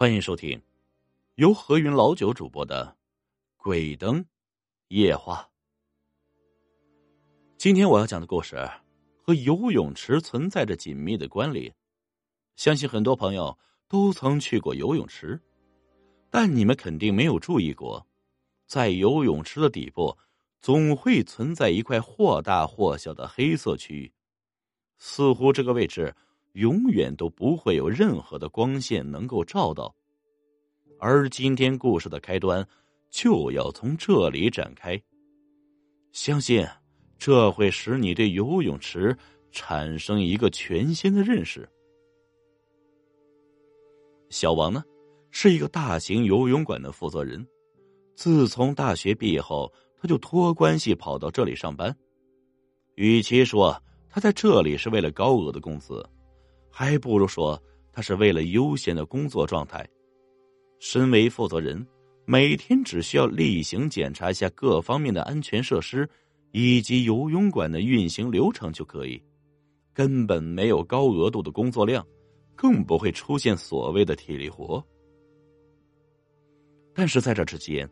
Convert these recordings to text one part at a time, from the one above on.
欢迎收听由何云老九主播的《鬼灯夜话》。今天我要讲的故事和游泳池存在着紧密的关联。相信很多朋友都曾去过游泳池，但你们肯定没有注意过，在游泳池的底部总会存在一块或大或小的黑色区域，似乎这个位置。永远都不会有任何的光线能够照到，而今天故事的开端就要从这里展开。相信这会使你对游泳池产生一个全新的认识。小王呢，是一个大型游泳馆的负责人。自从大学毕业后，他就托关系跑到这里上班。与其说他在这里是为了高额的工资。还不如说，他是为了悠闲的工作状态。身为负责人，每天只需要例行检查一下各方面的安全设施以及游泳馆的运行流程就可以，根本没有高额度的工作量，更不会出现所谓的体力活。但是在这之间，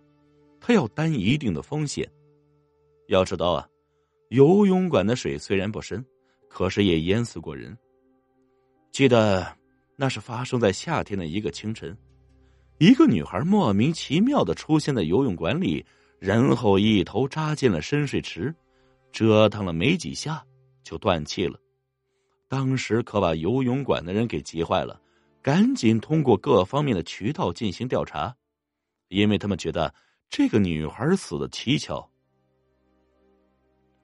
他要担一定的风险。要知道啊，游泳馆的水虽然不深，可是也淹死过人。记得，那是发生在夏天的一个清晨，一个女孩莫名其妙的出现在游泳馆里，然后一头扎进了深水池，折腾了没几下就断气了。当时可把游泳馆的人给急坏了，赶紧通过各方面的渠道进行调查，因为他们觉得这个女孩死的蹊跷。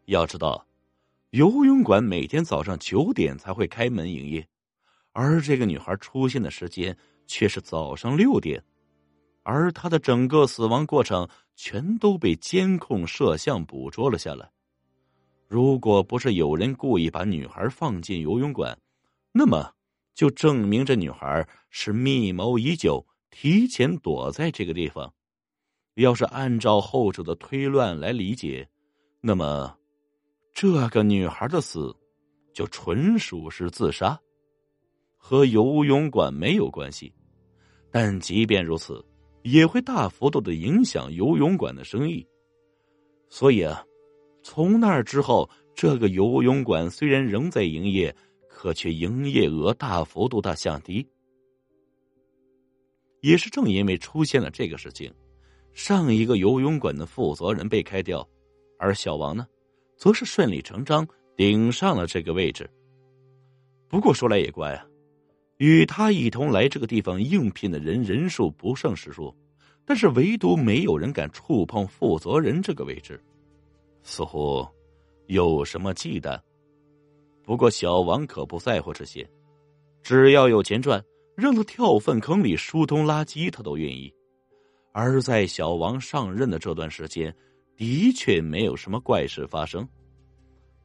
要知道，游泳馆每天早上九点才会开门营业。而这个女孩出现的时间却是早上六点，而她的整个死亡过程全都被监控摄像捕捉了下来。如果不是有人故意把女孩放进游泳馆，那么就证明这女孩是密谋已久，提前躲在这个地方。要是按照后者的推断来理解，那么这个女孩的死就纯属是自杀。和游泳馆没有关系，但即便如此，也会大幅度的影响游泳馆的生意。所以啊，从那儿之后，这个游泳馆虽然仍在营业，可却营业额大幅度的降低。也是正因为出现了这个事情，上一个游泳馆的负责人被开掉，而小王呢，则是顺理成章顶上了这个位置。不过说来也怪啊。与他一同来这个地方应聘的人人数不胜实数，但是唯独没有人敢触碰负责人这个位置，似乎有什么忌惮。不过小王可不在乎这些，只要有钱赚，让他跳粪坑里疏通垃圾，他都愿意。而在小王上任的这段时间，的确没有什么怪事发生，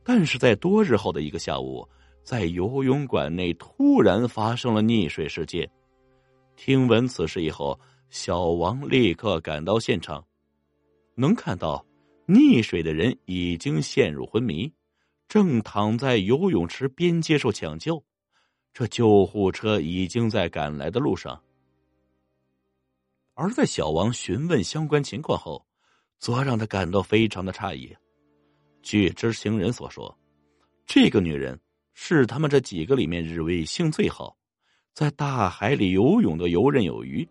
但是在多日后的一个下午。在游泳馆内突然发生了溺水事件。听闻此事以后，小王立刻赶到现场，能看到溺水的人已经陷入昏迷，正躺在游泳池边接受抢救。这救护车已经在赶来的路上。而在小王询问相关情况后，则让他感到非常的诧异。据知情人所说，这个女人。是他们这几个里面日尾性最好，在大海里游泳的游刃有余，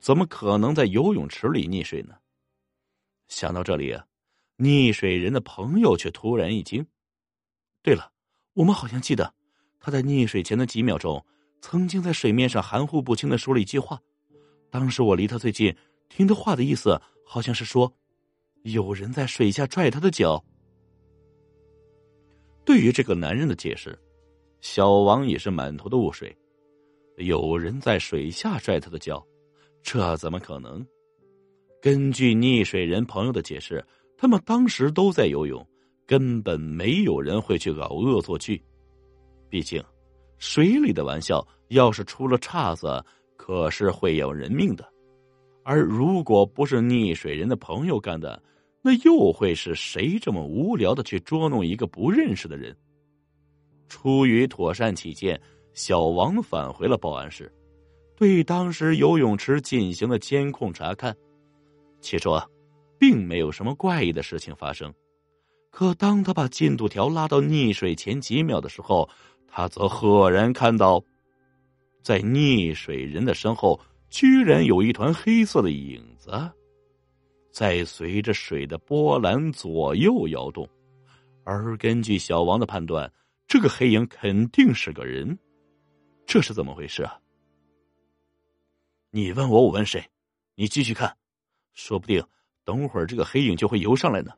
怎么可能在游泳池里溺水呢？想到这里啊，溺水人的朋友却突然一惊。对了，我们好像记得他在溺水前的几秒钟，曾经在水面上含糊不清的说了一句话。当时我离他最近，听他话的意思好像是说，有人在水下拽他的脚。对于这个男人的解释，小王也是满头的雾水。有人在水下拽他的脚，这怎么可能？根据溺水人朋友的解释，他们当时都在游泳，根本没有人会去搞恶作剧。毕竟，水里的玩笑要是出了岔子，可是会要人命的。而如果不是溺水人的朋友干的，那又会是谁这么无聊的去捉弄一个不认识的人？出于妥善起见，小王返回了报案室，对当时游泳池进行了监控查看。且说，并没有什么怪异的事情发生。可当他把进度条拉到溺水前几秒的时候，他则赫然看到，在溺水人的身后，居然有一团黑色的影子，在随着水的波澜左右摇动。而根据小王的判断，这个黑影肯定是个人。这是怎么回事啊？你问我，我问谁？你继续看，说不定等会儿这个黑影就会游上来呢。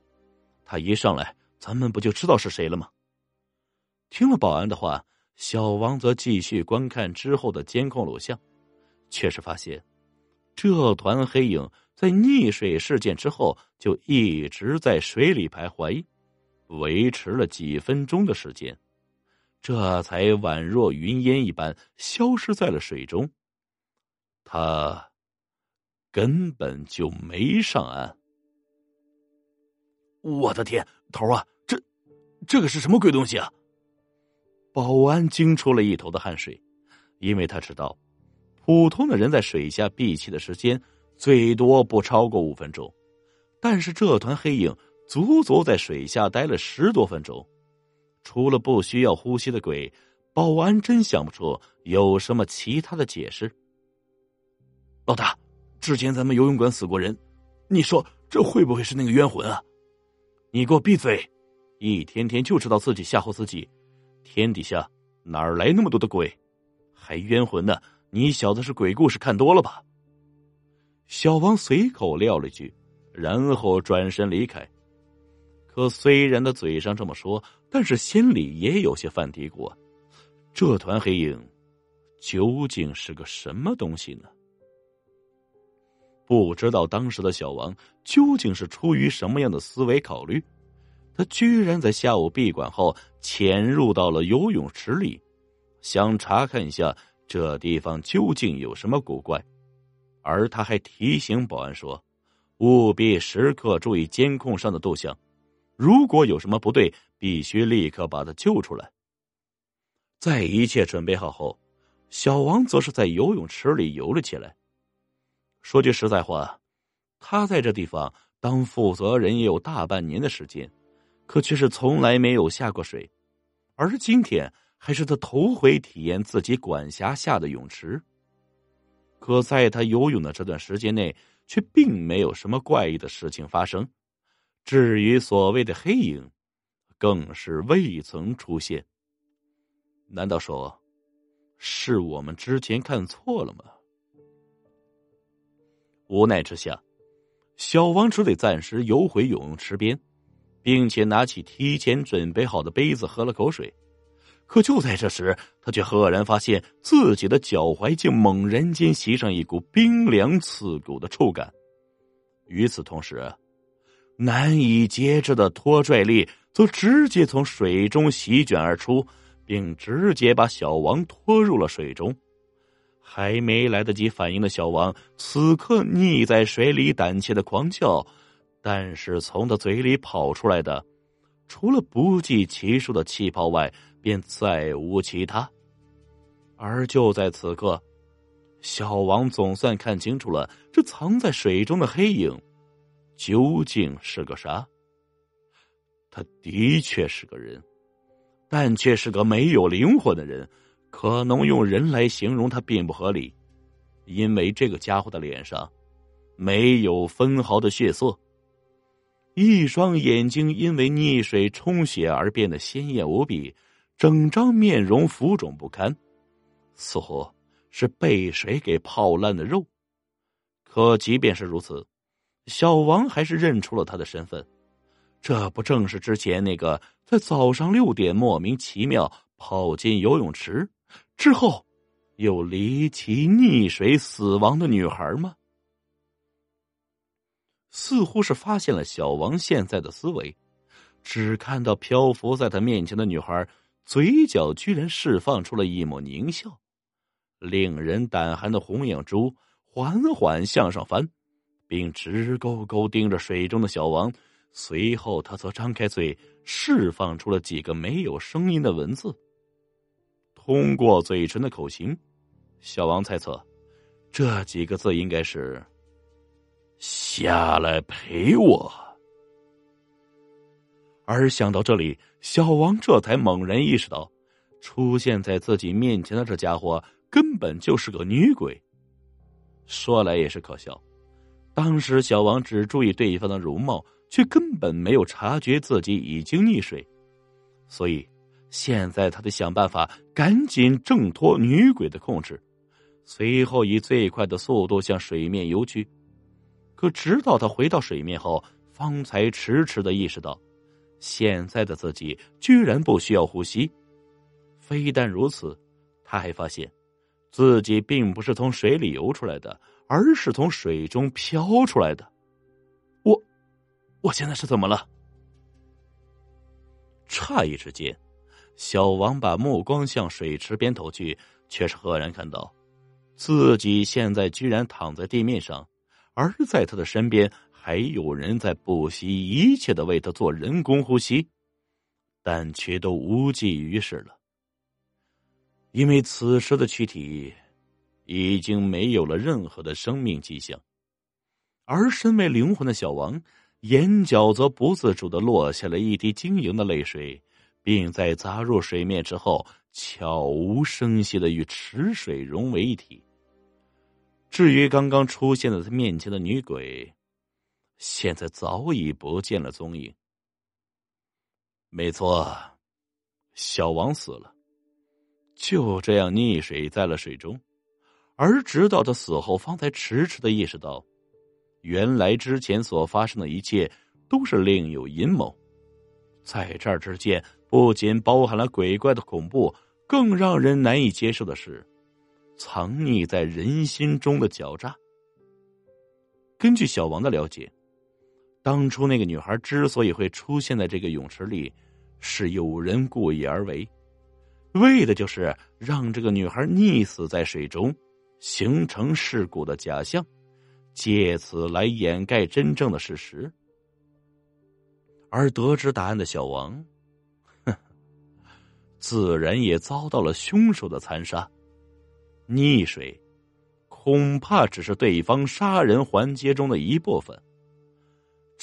他一上来，咱们不就知道是谁了吗？听了保安的话，小王则继续观看之后的监控录像，却是发现，这团黑影在溺水事件之后就一直在水里徘徊，维持了几分钟的时间，这才宛若云烟一般消失在了水中。他根本就没上岸。我的天，头啊，这这个是什么鬼东西啊？保安惊出了一头的汗水，因为他知道，普通的人在水下闭气的时间最多不超过五分钟，但是这团黑影足足在水下待了十多分钟，除了不需要呼吸的鬼，保安真想不出有什么其他的解释。老大，之前咱们游泳馆死过人，你说这会不会是那个冤魂啊？你给我闭嘴！一天天就知道自己吓唬自己，天底下哪来那么多的鬼？还冤魂呢？你小子是鬼故事看多了吧？小王随口撂了一句，然后转身离开。可虽然他嘴上这么说，但是心里也有些犯嘀咕：这团黑影究竟是个什么东西呢？不知道当时的小王究竟是出于什么样的思维考虑，他居然在下午闭馆后潜入到了游泳池里，想查看一下这地方究竟有什么古怪。而他还提醒保安说：“务必时刻注意监控上的动向，如果有什么不对，必须立刻把他救出来。”在一切准备好后，小王则是在游泳池里游了起来。说句实在话，他在这地方当负责人也有大半年的时间，可却是从来没有下过水，而今天还是他头回体验自己管辖下的泳池。可在他游泳的这段时间内，却并没有什么怪异的事情发生。至于所谓的黑影，更是未曾出现。难道说，是我们之前看错了吗？无奈之下，小王只得暂时游回游泳池边，并且拿起提前准备好的杯子喝了口水。可就在这时，他却赫然发现自己的脚踝竟猛然间袭上一股冰凉刺骨的触感。与此同时，难以节制的拖拽力则直接从水中席卷而出，并直接把小王拖入了水中。还没来得及反应的小王，此刻溺在水里，胆怯的狂叫。但是从他嘴里跑出来的，除了不计其数的气泡外，便再无其他。而就在此刻，小王总算看清楚了这藏在水中的黑影究竟是个啥。他的确是个人，但却是个没有灵魂的人。可能用人来形容他并不合理，因为这个家伙的脸上没有分毫的血色，一双眼睛因为溺水充血而变得鲜艳无比，整张面容浮肿不堪，似乎是被水给泡烂的肉。可即便是如此，小王还是认出了他的身份，这不正是之前那个在早上六点莫名其妙跑进游泳池？之后，又离奇溺水死亡的女孩吗？似乎是发现了小王现在的思维，只看到漂浮在他面前的女孩，嘴角居然释放出了一抹狞笑，令人胆寒的红眼珠缓缓向上翻，并直勾勾盯着水中的小王。随后，他则张开嘴，释放出了几个没有声音的文字。通过嘴唇的口型，小王猜测，这几个字应该是“下来陪我”。而想到这里，小王这才猛然意识到，出现在自己面前的这家伙根本就是个女鬼。说来也是可笑，当时小王只注意对方的容貌，却根本没有察觉自己已经溺水，所以现在他得想办法赶紧挣脱女鬼的控制。随后以最快的速度向水面游去，可直到他回到水面后，方才迟迟的意识到，现在的自己居然不需要呼吸。非但如此，他还发现，自己并不是从水里游出来的，而是从水中飘出来的。我，我现在是怎么了？诧异之间，小王把目光向水池边投去，却是赫然看到。自己现在居然躺在地面上，而在他的身边还有人在不惜一切的为他做人工呼吸，但却都无济于事了，因为此时的躯体已经没有了任何的生命迹象，而身为灵魂的小王眼角则不自主的落下了一滴晶莹的泪水，并在砸入水面之后悄无声息的与池水融为一体。至于刚刚出现在他面前的女鬼，现在早已不见了踪影。没错，小王死了，就这样溺水在了水中，而直到他死后，方才迟迟的意识到，原来之前所发生的一切都是另有阴谋。在这之间，不仅包含了鬼怪的恐怖，更让人难以接受的是。藏匿在人心中的狡诈。根据小王的了解，当初那个女孩之所以会出现在这个泳池里，是有人故意而为，为的就是让这个女孩溺死在水中，形成事故的假象，借此来掩盖真正的事实。而得知答案的小王，哼，自然也遭到了凶手的残杀。溺水，恐怕只是对方杀人环节中的一部分。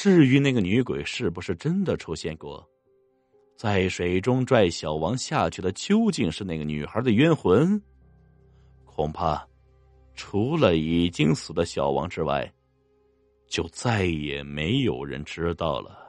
至于那个女鬼是不是真的出现过，在水中拽小王下去的究竟是那个女孩的冤魂，恐怕除了已经死的小王之外，就再也没有人知道了。